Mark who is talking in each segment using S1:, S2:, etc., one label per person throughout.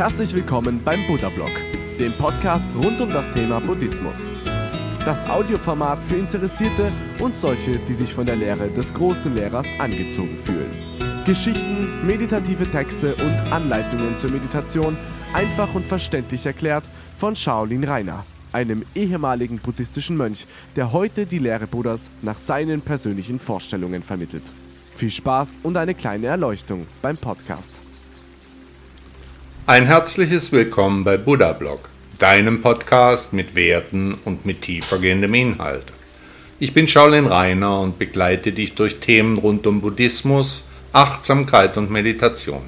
S1: Herzlich willkommen beim Buddha Blog, dem Podcast rund um das Thema Buddhismus. Das Audioformat für Interessierte und solche, die sich von der Lehre des großen Lehrers angezogen fühlen. Geschichten, meditative Texte und Anleitungen zur Meditation einfach und verständlich erklärt von Shaolin Rainer, einem ehemaligen buddhistischen Mönch, der heute die Lehre Buddhas nach seinen persönlichen Vorstellungen vermittelt. Viel Spaß und eine kleine Erleuchtung beim Podcast.
S2: Ein herzliches Willkommen bei Buddha Blog, deinem Podcast mit Werten und mit tiefergehendem Inhalt. Ich bin Shaolin Rainer und begleite dich durch Themen rund um Buddhismus, Achtsamkeit und Meditation.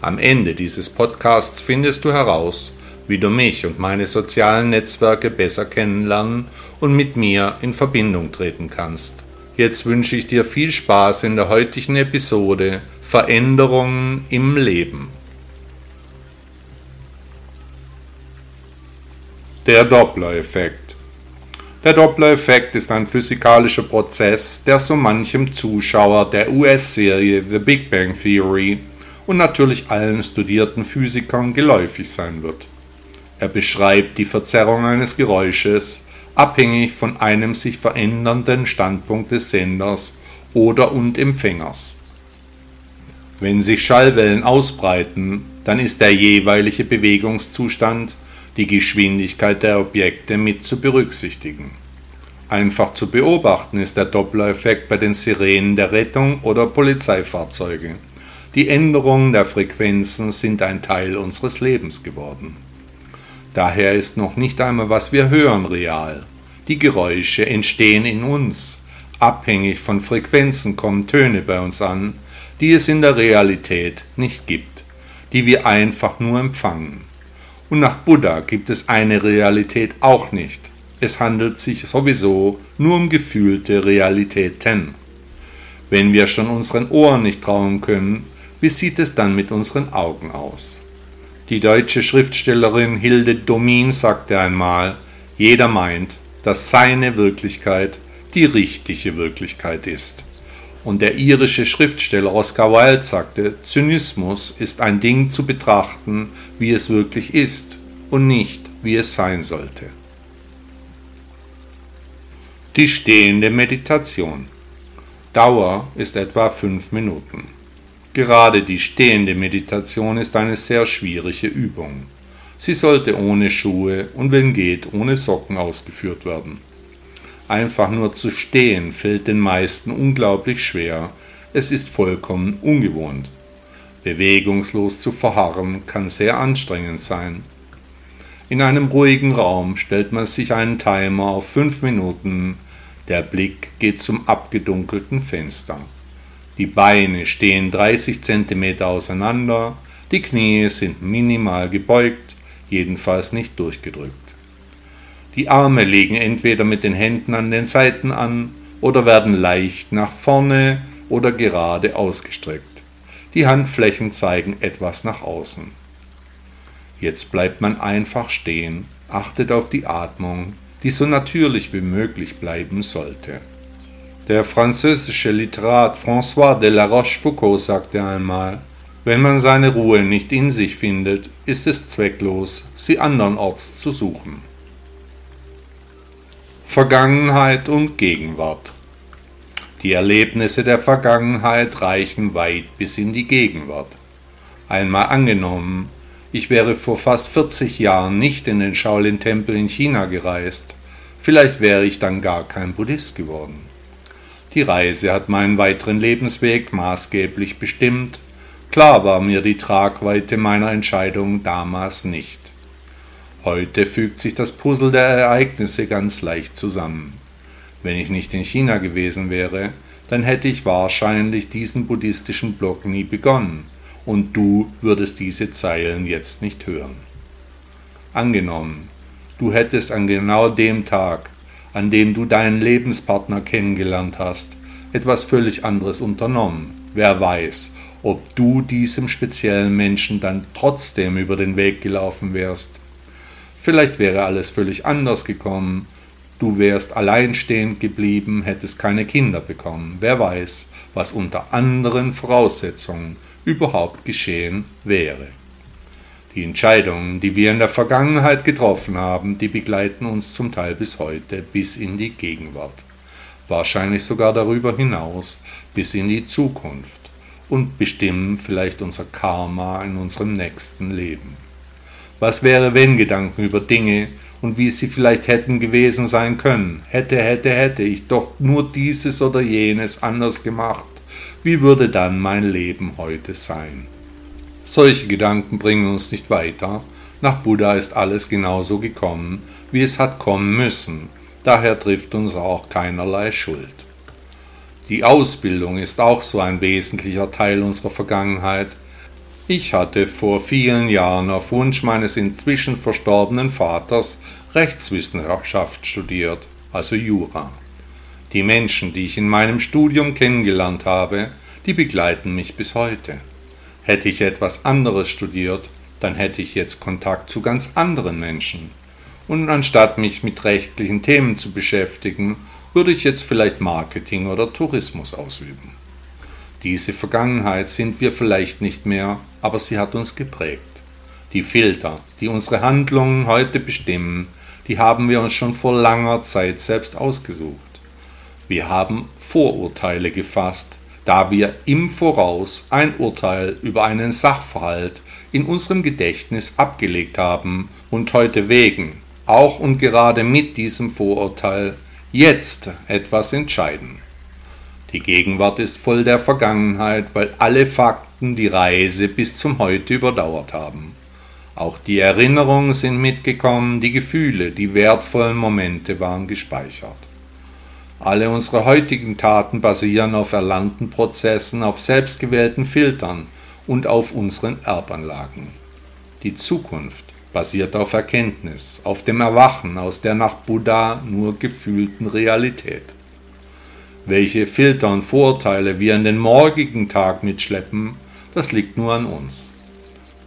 S2: Am Ende dieses Podcasts findest du heraus, wie du mich und meine sozialen Netzwerke besser kennenlernen und mit mir in Verbindung treten kannst. Jetzt wünsche ich dir viel Spaß in der heutigen Episode Veränderungen im Leben. Der Doppler-Effekt. Der Doppler-Effekt ist ein physikalischer Prozess, der so manchem Zuschauer der US-Serie The Big Bang Theory und natürlich allen studierten Physikern geläufig sein wird. Er beschreibt die Verzerrung eines Geräusches, abhängig von einem sich verändernden Standpunkt des Senders oder und Empfängers. Wenn sich Schallwellen ausbreiten, dann ist der jeweilige Bewegungszustand die Geschwindigkeit der Objekte mit zu berücksichtigen. Einfach zu beobachten ist der Doppler-Effekt bei den Sirenen der Rettung oder Polizeifahrzeuge. Die Änderungen der Frequenzen sind ein Teil unseres Lebens geworden. Daher ist noch nicht einmal, was wir hören, real. Die Geräusche entstehen in uns. Abhängig von Frequenzen kommen Töne bei uns an, die es in der Realität nicht gibt, die wir einfach nur empfangen. Und nach Buddha gibt es eine Realität auch nicht. Es handelt sich sowieso nur um gefühlte Realitäten. Wenn wir schon unseren Ohren nicht trauen können, wie sieht es dann mit unseren Augen aus? Die deutsche Schriftstellerin Hilde Domin sagte einmal, jeder meint, dass seine Wirklichkeit die richtige Wirklichkeit ist. Und der irische Schriftsteller Oscar Wilde sagte, Zynismus ist ein Ding zu betrachten, wie es wirklich ist und nicht, wie es sein sollte. Die stehende Meditation. Dauer ist etwa fünf Minuten. Gerade die stehende Meditation ist eine sehr schwierige Übung. Sie sollte ohne Schuhe und wenn geht ohne Socken ausgeführt werden. Einfach nur zu stehen fällt den meisten unglaublich schwer, es ist vollkommen ungewohnt. Bewegungslos zu verharren kann sehr anstrengend sein. In einem ruhigen Raum stellt man sich einen Timer auf fünf Minuten, der Blick geht zum abgedunkelten Fenster. Die Beine stehen 30 cm auseinander, die Knie sind minimal gebeugt, jedenfalls nicht durchgedrückt. Die Arme liegen entweder mit den Händen an den Seiten an oder werden leicht nach vorne oder gerade ausgestreckt. Die Handflächen zeigen etwas nach außen. Jetzt bleibt man einfach stehen, achtet auf die Atmung, die so natürlich wie möglich bleiben sollte. Der französische Literat François de la Rochefoucauld sagte einmal, wenn man seine Ruhe nicht in sich findet, ist es zwecklos, sie andernorts zu suchen. Vergangenheit und Gegenwart. Die Erlebnisse der Vergangenheit reichen weit bis in die Gegenwart. Einmal angenommen, ich wäre vor fast 40 Jahren nicht in den Shaolin-Tempel in China gereist, vielleicht wäre ich dann gar kein Buddhist geworden. Die Reise hat meinen weiteren Lebensweg maßgeblich bestimmt, klar war mir die Tragweite meiner Entscheidung damals nicht. Heute fügt sich das Puzzle der Ereignisse ganz leicht zusammen. Wenn ich nicht in China gewesen wäre, dann hätte ich wahrscheinlich diesen buddhistischen Blog nie begonnen und du würdest diese Zeilen jetzt nicht hören. Angenommen, du hättest an genau dem Tag, an dem du deinen Lebenspartner kennengelernt hast, etwas völlig anderes unternommen. Wer weiß, ob du diesem speziellen Menschen dann trotzdem über den Weg gelaufen wärst Vielleicht wäre alles völlig anders gekommen. Du wärst alleinstehend geblieben, hättest keine Kinder bekommen. Wer weiß, was unter anderen Voraussetzungen überhaupt geschehen wäre. Die Entscheidungen, die wir in der Vergangenheit getroffen haben, die begleiten uns zum Teil bis heute, bis in die Gegenwart. Wahrscheinlich sogar darüber hinaus, bis in die Zukunft und bestimmen vielleicht unser Karma in unserem nächsten Leben. Was wäre, wenn Gedanken über Dinge und wie sie vielleicht hätten gewesen sein können? Hätte, hätte, hätte ich doch nur dieses oder jenes anders gemacht. Wie würde dann mein Leben heute sein? Solche Gedanken bringen uns nicht weiter. Nach Buddha ist alles genauso gekommen, wie es hat kommen müssen. Daher trifft uns auch keinerlei Schuld. Die Ausbildung ist auch so ein wesentlicher Teil unserer Vergangenheit. Ich hatte vor vielen Jahren auf Wunsch meines inzwischen verstorbenen Vaters Rechtswissenschaft studiert, also Jura. Die Menschen, die ich in meinem Studium kennengelernt habe, die begleiten mich bis heute. Hätte ich etwas anderes studiert, dann hätte ich jetzt Kontakt zu ganz anderen Menschen. Und anstatt mich mit rechtlichen Themen zu beschäftigen, würde ich jetzt vielleicht Marketing oder Tourismus ausüben. Diese Vergangenheit sind wir vielleicht nicht mehr, aber sie hat uns geprägt. Die Filter, die unsere Handlungen heute bestimmen, die haben wir uns schon vor langer Zeit selbst ausgesucht. Wir haben Vorurteile gefasst, da wir im Voraus ein Urteil über einen Sachverhalt in unserem Gedächtnis abgelegt haben und heute wegen, auch und gerade mit diesem Vorurteil, jetzt etwas entscheiden. Die Gegenwart ist voll der Vergangenheit, weil alle Fakten die Reise bis zum Heute überdauert haben. Auch die Erinnerungen sind mitgekommen, die Gefühle, die wertvollen Momente waren gespeichert. Alle unsere heutigen Taten basieren auf erlernten Prozessen, auf selbstgewählten Filtern und auf unseren Erbanlagen. Die Zukunft basiert auf Erkenntnis, auf dem Erwachen aus der nach Buddha nur gefühlten Realität. Welche Filter und Vorurteile wir in den morgigen Tag mitschleppen, das liegt nur an uns.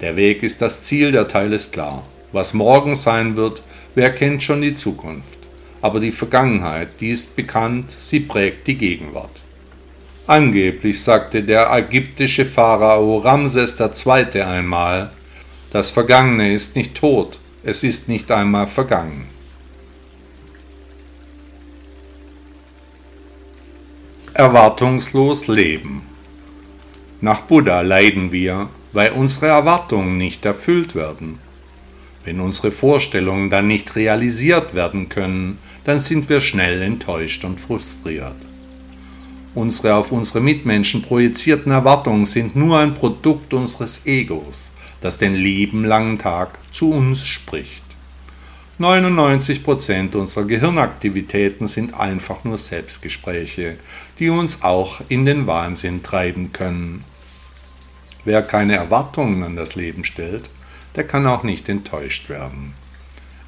S2: Der Weg ist das Ziel, der Teil ist klar. Was morgen sein wird, wer kennt schon die Zukunft? aber die Vergangenheit, die ist bekannt, sie prägt die Gegenwart. Angeblich sagte der ägyptische Pharao Ramses II. einmal, das Vergangene ist nicht tot, es ist nicht einmal vergangen. Erwartungslos leben. Nach Buddha leiden wir, weil unsere Erwartungen nicht erfüllt werden. Wenn unsere Vorstellungen dann nicht realisiert werden können, dann sind wir schnell enttäuscht und frustriert. Unsere auf unsere Mitmenschen projizierten Erwartungen sind nur ein Produkt unseres Egos, das den lieben langen Tag zu uns spricht. 99% unserer Gehirnaktivitäten sind einfach nur Selbstgespräche, die uns auch in den Wahnsinn treiben können. Wer keine Erwartungen an das Leben stellt, der kann auch nicht enttäuscht werden.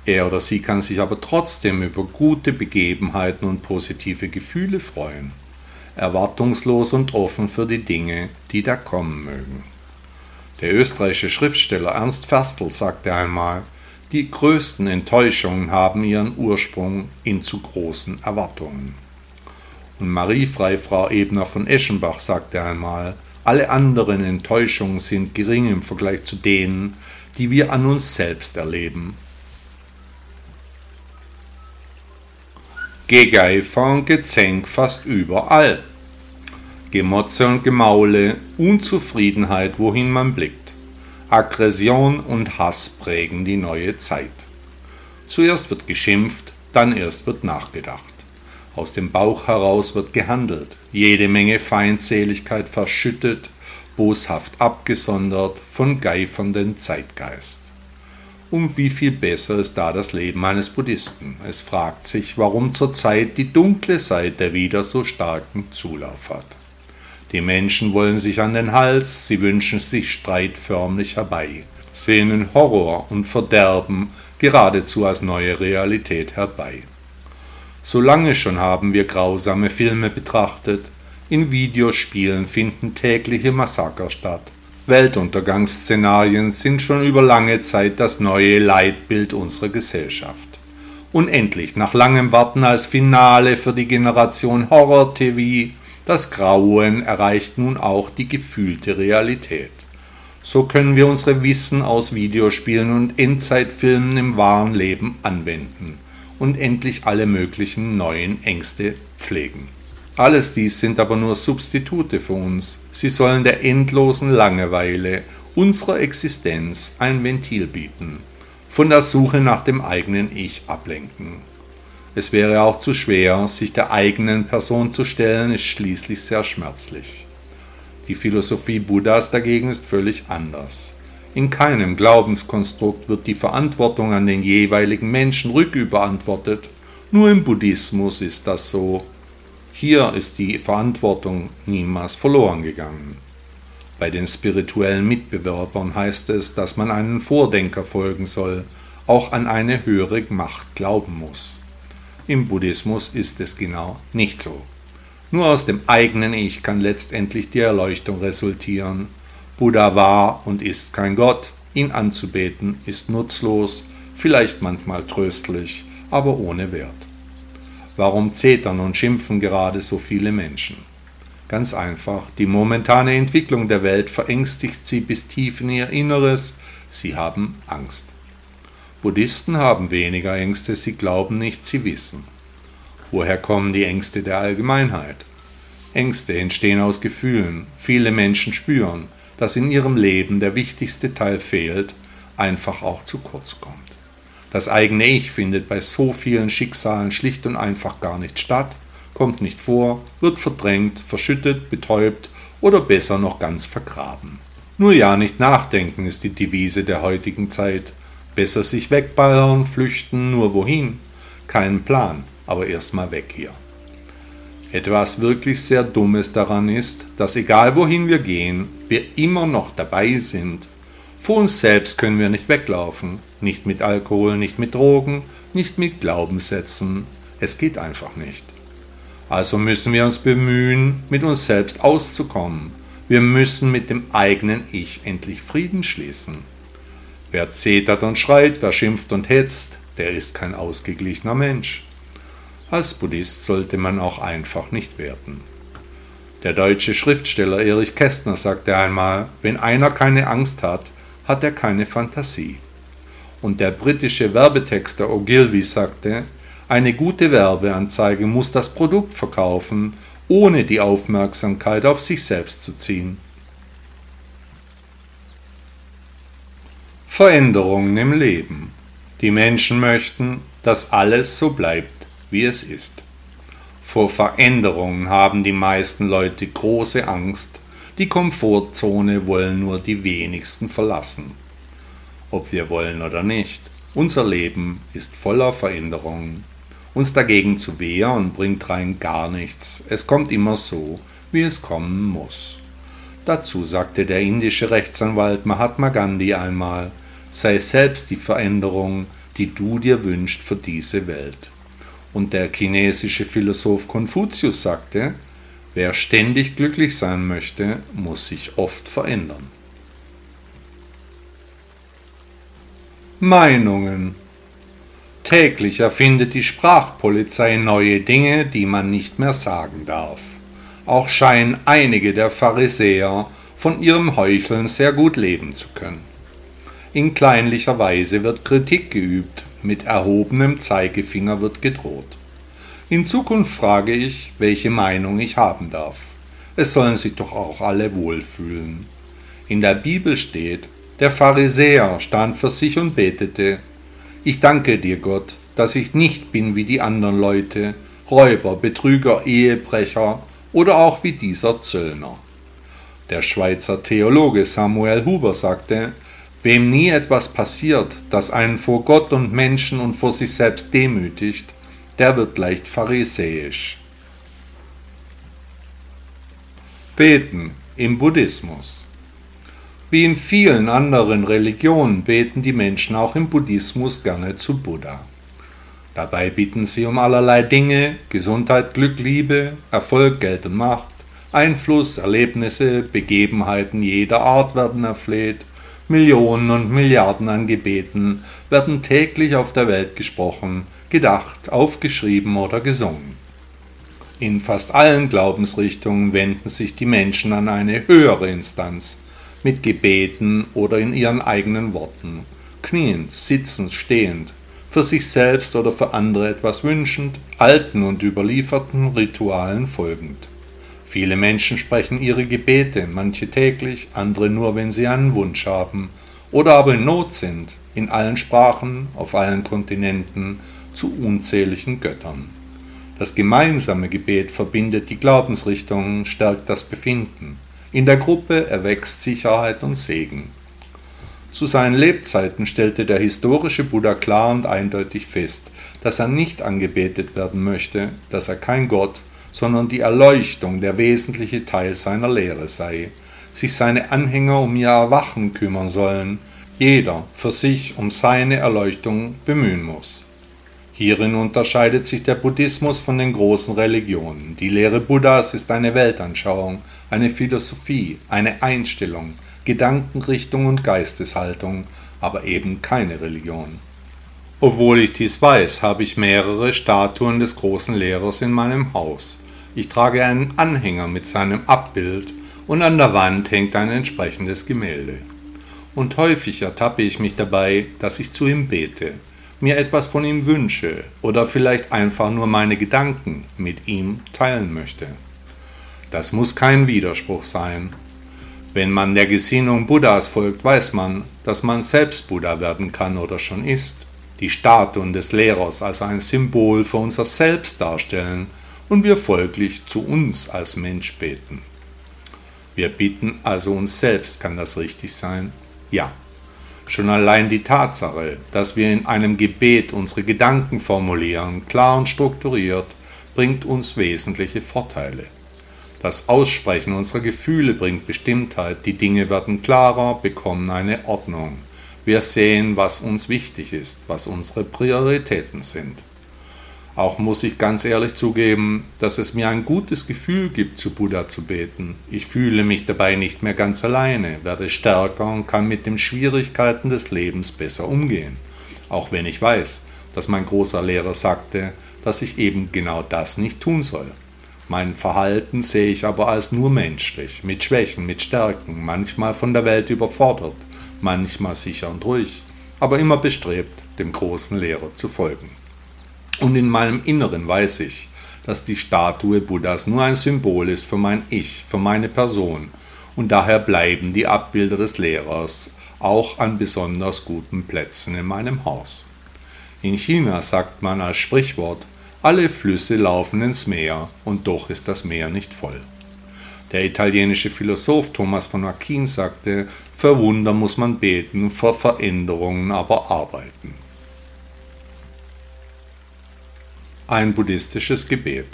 S2: Er oder sie kann sich aber trotzdem über gute Begebenheiten und positive Gefühle freuen, erwartungslos und offen für die Dinge, die da kommen mögen. Der österreichische Schriftsteller Ernst Ferstl sagte einmal, die größten Enttäuschungen haben ihren Ursprung in zu großen Erwartungen. Und Marie Freifrau Ebner von Eschenbach sagte einmal, alle anderen Enttäuschungen sind gering im Vergleich zu denen, die wir an uns selbst erleben Gegeifer und Gezänk fast überall. Gemotze und Gemaule, Unzufriedenheit, wohin man blickt. Aggression und Hass prägen die neue Zeit. Zuerst wird geschimpft, dann erst wird nachgedacht. Aus dem Bauch heraus wird gehandelt, jede Menge Feindseligkeit verschüttet, boshaft abgesondert von geifernden Zeitgeist um wie viel besser ist da das Leben eines Buddhisten. Es fragt sich, warum zurzeit die dunkle Seite wieder so starken Zulauf hat. Die Menschen wollen sich an den Hals, sie wünschen sich Streit förmlich herbei, sehnen Horror und Verderben geradezu als neue Realität herbei. So lange schon haben wir grausame Filme betrachtet, in Videospielen finden tägliche Massaker statt, Weltuntergangsszenarien sind schon über lange Zeit das neue Leitbild unserer Gesellschaft. Und endlich, nach langem Warten als Finale für die Generation Horror-TV, das Grauen erreicht nun auch die gefühlte Realität. So können wir unsere Wissen aus Videospielen und Endzeitfilmen im wahren Leben anwenden und endlich alle möglichen neuen Ängste pflegen. Alles dies sind aber nur Substitute für uns. Sie sollen der endlosen Langeweile unserer Existenz ein Ventil bieten, von der Suche nach dem eigenen Ich ablenken. Es wäre auch zu schwer, sich der eigenen Person zu stellen, ist schließlich sehr schmerzlich. Die Philosophie Buddhas dagegen ist völlig anders. In keinem Glaubenskonstrukt wird die Verantwortung an den jeweiligen Menschen rücküberantwortet, nur im Buddhismus ist das so. Hier ist die Verantwortung niemals verloren gegangen. Bei den spirituellen Mitbewerbern heißt es, dass man einen Vordenker folgen soll, auch an eine höhere Macht glauben muss. Im Buddhismus ist es genau nicht so. Nur aus dem eigenen Ich kann letztendlich die Erleuchtung resultieren. Buddha war und ist kein Gott. Ihn anzubeten ist nutzlos, vielleicht manchmal tröstlich, aber ohne Wert. Warum zetern und schimpfen gerade so viele Menschen? Ganz einfach, die momentane Entwicklung der Welt verängstigt sie bis tief in ihr Inneres, sie haben Angst. Buddhisten haben weniger Ängste, sie glauben nicht, sie wissen. Woher kommen die Ängste der Allgemeinheit? Ängste entstehen aus Gefühlen. Viele Menschen spüren, dass in ihrem Leben der wichtigste Teil fehlt, einfach auch zu kurz kommt. Das eigene Ich findet bei so vielen Schicksalen schlicht und einfach gar nicht statt, kommt nicht vor, wird verdrängt, verschüttet, betäubt oder besser noch ganz vergraben. Nur ja nicht nachdenken ist die Devise der heutigen Zeit. Besser sich wegballern, flüchten, nur wohin? Keinen Plan, aber erstmal weg hier. Etwas wirklich sehr Dummes daran ist, dass egal wohin wir gehen, wir immer noch dabei sind. Vor uns selbst können wir nicht weglaufen, nicht mit Alkohol, nicht mit Drogen, nicht mit Glaubenssätzen. Es geht einfach nicht. Also müssen wir uns bemühen, mit uns selbst auszukommen. Wir müssen mit dem eigenen Ich endlich Frieden schließen. Wer zetert und schreit, wer schimpft und hetzt, der ist kein ausgeglichener Mensch. Als Buddhist sollte man auch einfach nicht werden. Der deutsche Schriftsteller Erich Kästner sagte einmal, wenn einer keine Angst hat, hat er keine Fantasie. Und der britische Werbetexter Ogilvy sagte, eine gute Werbeanzeige muss das Produkt verkaufen, ohne die Aufmerksamkeit auf sich selbst zu ziehen. Veränderungen im Leben. Die Menschen möchten, dass alles so bleibt, wie es ist. Vor Veränderungen haben die meisten Leute große Angst, die Komfortzone wollen nur die wenigsten verlassen. Ob wir wollen oder nicht, unser Leben ist voller Veränderungen. Uns dagegen zu wehren bringt rein gar nichts. Es kommt immer so, wie es kommen muss. Dazu sagte der indische Rechtsanwalt Mahatma Gandhi einmal, sei selbst die Veränderung, die du dir wünschst für diese Welt. Und der chinesische Philosoph Konfuzius sagte, wer ständig glücklich sein möchte, muss sich oft verändern. Meinungen Täglich erfindet die Sprachpolizei neue Dinge, die man nicht mehr sagen darf. Auch scheinen einige der Pharisäer von ihrem Heucheln sehr gut leben zu können. In kleinlicher Weise wird Kritik geübt, mit erhobenem Zeigefinger wird gedroht. In Zukunft frage ich, welche Meinung ich haben darf. Es sollen sich doch auch alle wohlfühlen. In der Bibel steht, der Pharisäer stand für sich und betete, ich danke dir, Gott, dass ich nicht bin wie die anderen Leute, Räuber, Betrüger, Ehebrecher oder auch wie dieser Zöllner. Der Schweizer Theologe Samuel Huber sagte, Wem nie etwas passiert, das einen vor Gott und Menschen und vor sich selbst demütigt, der wird leicht pharisäisch. Beten im Buddhismus. Wie in vielen anderen Religionen beten die Menschen auch im Buddhismus gerne zu Buddha. Dabei bitten sie um allerlei Dinge, Gesundheit, Glück, Liebe, Erfolg, Geld und Macht, Einfluss, Erlebnisse, Begebenheiten jeder Art werden erfleht, Millionen und Milliarden an Gebeten werden täglich auf der Welt gesprochen, gedacht, aufgeschrieben oder gesungen. In fast allen Glaubensrichtungen wenden sich die Menschen an eine höhere Instanz, mit Gebeten oder in ihren eigenen Worten, kniend, sitzend, stehend, für sich selbst oder für andere etwas wünschend, alten und überlieferten Ritualen folgend. Viele Menschen sprechen ihre Gebete, manche täglich, andere nur, wenn sie einen Wunsch haben oder aber in Not sind, in allen Sprachen, auf allen Kontinenten, zu unzähligen Göttern. Das gemeinsame Gebet verbindet die Glaubensrichtungen, stärkt das Befinden. In der Gruppe erwächst Sicherheit und Segen. Zu seinen Lebzeiten stellte der historische Buddha klar und eindeutig fest, dass er nicht angebetet werden möchte, dass er kein Gott, sondern die Erleuchtung der wesentliche Teil seiner Lehre sei, sich seine Anhänger um ihr Erwachen kümmern sollen, jeder für sich um seine Erleuchtung bemühen muss. Hierin unterscheidet sich der Buddhismus von den großen Religionen. Die Lehre Buddhas ist eine Weltanschauung, eine Philosophie, eine Einstellung, Gedankenrichtung und Geisteshaltung, aber eben keine Religion. Obwohl ich dies weiß, habe ich mehrere Statuen des großen Lehrers in meinem Haus. Ich trage einen Anhänger mit seinem Abbild und an der Wand hängt ein entsprechendes Gemälde. Und häufig ertappe ich mich dabei, dass ich zu ihm bete, mir etwas von ihm wünsche oder vielleicht einfach nur meine Gedanken mit ihm teilen möchte. Das muss kein Widerspruch sein. Wenn man der Gesinnung Buddhas folgt, weiß man, dass man selbst Buddha werden kann oder schon ist. Die Statuen des Lehrers als ein Symbol für unser Selbst darstellen und wir folglich zu uns als Mensch beten. Wir bitten also uns selbst, kann das richtig sein? Ja. Schon allein die Tatsache, dass wir in einem Gebet unsere Gedanken formulieren, klar und strukturiert, bringt uns wesentliche Vorteile. Das Aussprechen unserer Gefühle bringt Bestimmtheit, die Dinge werden klarer, bekommen eine Ordnung. Wir sehen, was uns wichtig ist, was unsere Prioritäten sind. Auch muss ich ganz ehrlich zugeben, dass es mir ein gutes Gefühl gibt, zu Buddha zu beten. Ich fühle mich dabei nicht mehr ganz alleine, werde stärker und kann mit den Schwierigkeiten des Lebens besser umgehen. Auch wenn ich weiß, dass mein großer Lehrer sagte, dass ich eben genau das nicht tun soll. Mein Verhalten sehe ich aber als nur menschlich, mit Schwächen, mit Stärken, manchmal von der Welt überfordert, manchmal sicher und ruhig, aber immer bestrebt, dem großen Lehrer zu folgen. Und in meinem Inneren weiß ich, dass die Statue Buddhas nur ein Symbol ist für mein Ich, für meine Person, und daher bleiben die Abbilder des Lehrers auch an besonders guten Plätzen in meinem Haus. In China sagt man als Sprichwort, alle Flüsse laufen ins Meer, und doch ist das Meer nicht voll. Der italienische Philosoph Thomas von Aquin sagte, für Wunder muss man beten, vor Veränderungen aber arbeiten. Ein buddhistisches Gebet.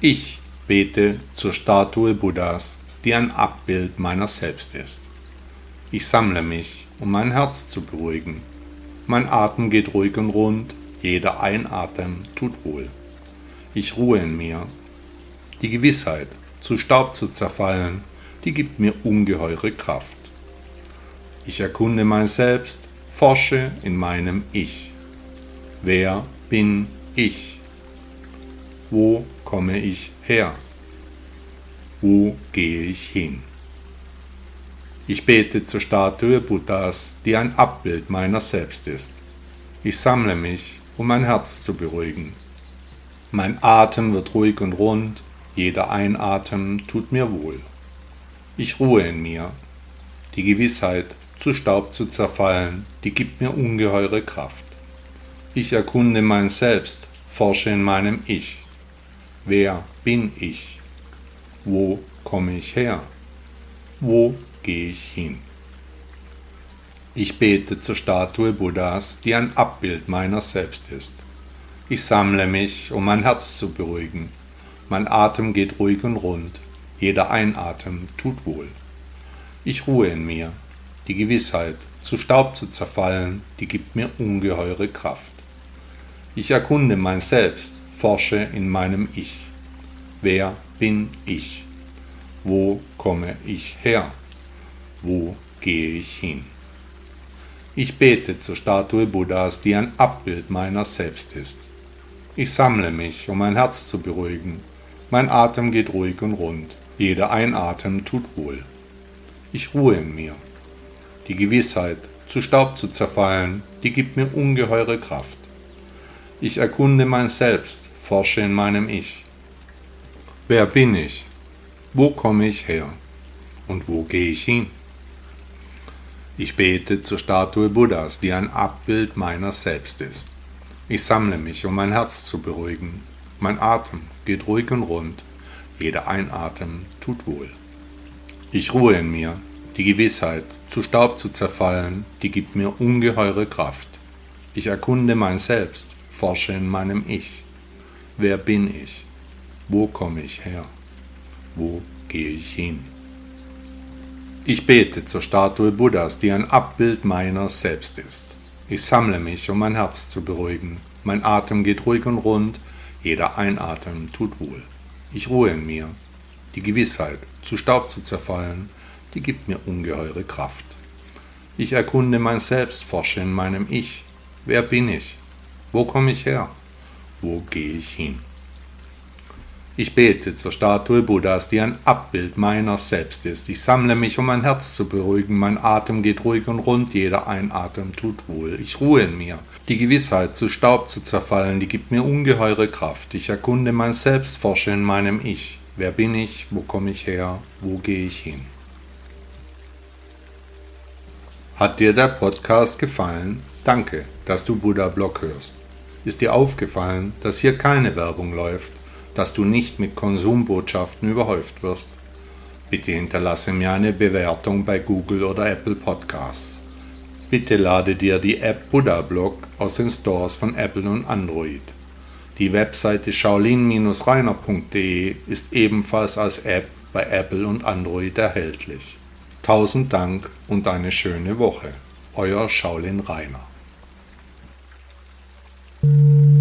S2: Ich bete zur Statue Buddhas, die ein Abbild meiner selbst ist. Ich sammle mich, um mein Herz zu beruhigen. Mein Atem geht ruhig und rund, jeder Einatmen tut wohl. Ich ruhe in mir. Die Gewissheit, zu Staub zu zerfallen, die gibt mir ungeheure Kraft. Ich erkunde mein Selbst, forsche in meinem Ich. Wer bin ich? Wo komme ich her? Wo gehe ich hin? Ich bete zur Statue Buddhas, die ein Abbild meiner selbst ist. Ich sammle mich, um mein Herz zu beruhigen. Mein Atem wird ruhig und rund, jeder Einatmen tut mir wohl. Ich ruhe in mir. Die Gewissheit, zu Staub zu zerfallen, die gibt mir ungeheure Kraft. Ich erkunde mein Selbst, forsche in meinem Ich. Wer bin ich? Wo komme ich her? Wo gehe ich hin? Ich bete zur Statue Buddhas, die ein Abbild meiner selbst ist. Ich sammle mich, um mein Herz zu beruhigen. Mein Atem geht ruhig und rund. Jeder Einatmen tut wohl. Ich ruhe in mir. Die Gewissheit, zu Staub zu zerfallen, die gibt mir ungeheure Kraft. Ich erkunde mein Selbst, forsche in meinem Ich. Wer bin ich? Wo komme ich her? Wo gehe ich hin? Ich bete zur Statue Buddhas, die ein Abbild meiner selbst ist. Ich sammle mich, um mein Herz zu beruhigen. Mein Atem geht ruhig und rund. Jeder Einatmen tut wohl. Ich ruhe in mir. Die Gewissheit, zu Staub zu zerfallen, die gibt mir ungeheure Kraft. Ich erkunde mein Selbst, forsche in meinem Ich. Wer bin ich? Wo komme ich her? Und wo gehe ich hin? Ich bete zur Statue Buddhas, die ein Abbild meiner selbst ist. Ich sammle mich, um mein Herz zu beruhigen. Mein Atem geht ruhig und rund. Jeder Einatmen tut wohl. Ich ruhe in mir. Die Gewissheit, zu Staub zu zerfallen, die gibt mir ungeheure Kraft. Ich erkunde mein Selbst, forsche in meinem Ich. Wer bin ich? Wo komme ich her? Wo gehe ich hin? Ich bete zur Statue Buddhas, die ein Abbild meiner selbst ist. Ich sammle mich, um mein Herz zu beruhigen. Mein Atem geht ruhig und rund, jeder Einatmen tut wohl. Ich ruhe in mir. Die Gewissheit, zu Staub zu zerfallen, die gibt mir ungeheure Kraft. Ich erkunde mein Selbst, forsche in meinem Ich. Wer bin ich? Wo komme ich her? Wo gehe ich hin? Ich bete zur Statue Buddhas, die ein Abbild meiner selbst ist. Ich sammle mich, um mein Herz zu beruhigen. Mein Atem geht ruhig und rund, jeder Einatmen tut wohl. Ich ruhe in mir. Die Gewissheit, zu Staub zu zerfallen, die gibt mir ungeheure Kraft. Ich erkunde mein Selbst, forsche in meinem Ich. Wer bin ich? Wo komme ich her? Wo gehe ich hin? Hat dir der Podcast gefallen? Danke, dass du Buddha Blog hörst. Ist dir aufgefallen, dass hier keine Werbung läuft? dass du nicht mit Konsumbotschaften überhäuft wirst. Bitte hinterlasse mir eine Bewertung bei Google oder Apple Podcasts. Bitte lade dir die App Buddha Blog aus den Stores von Apple und Android. Die Webseite shaolin-reiner.de ist ebenfalls als App bei Apple und Android erhältlich. Tausend Dank und eine schöne Woche. Euer Shaolin Reiner. Mm-hmm.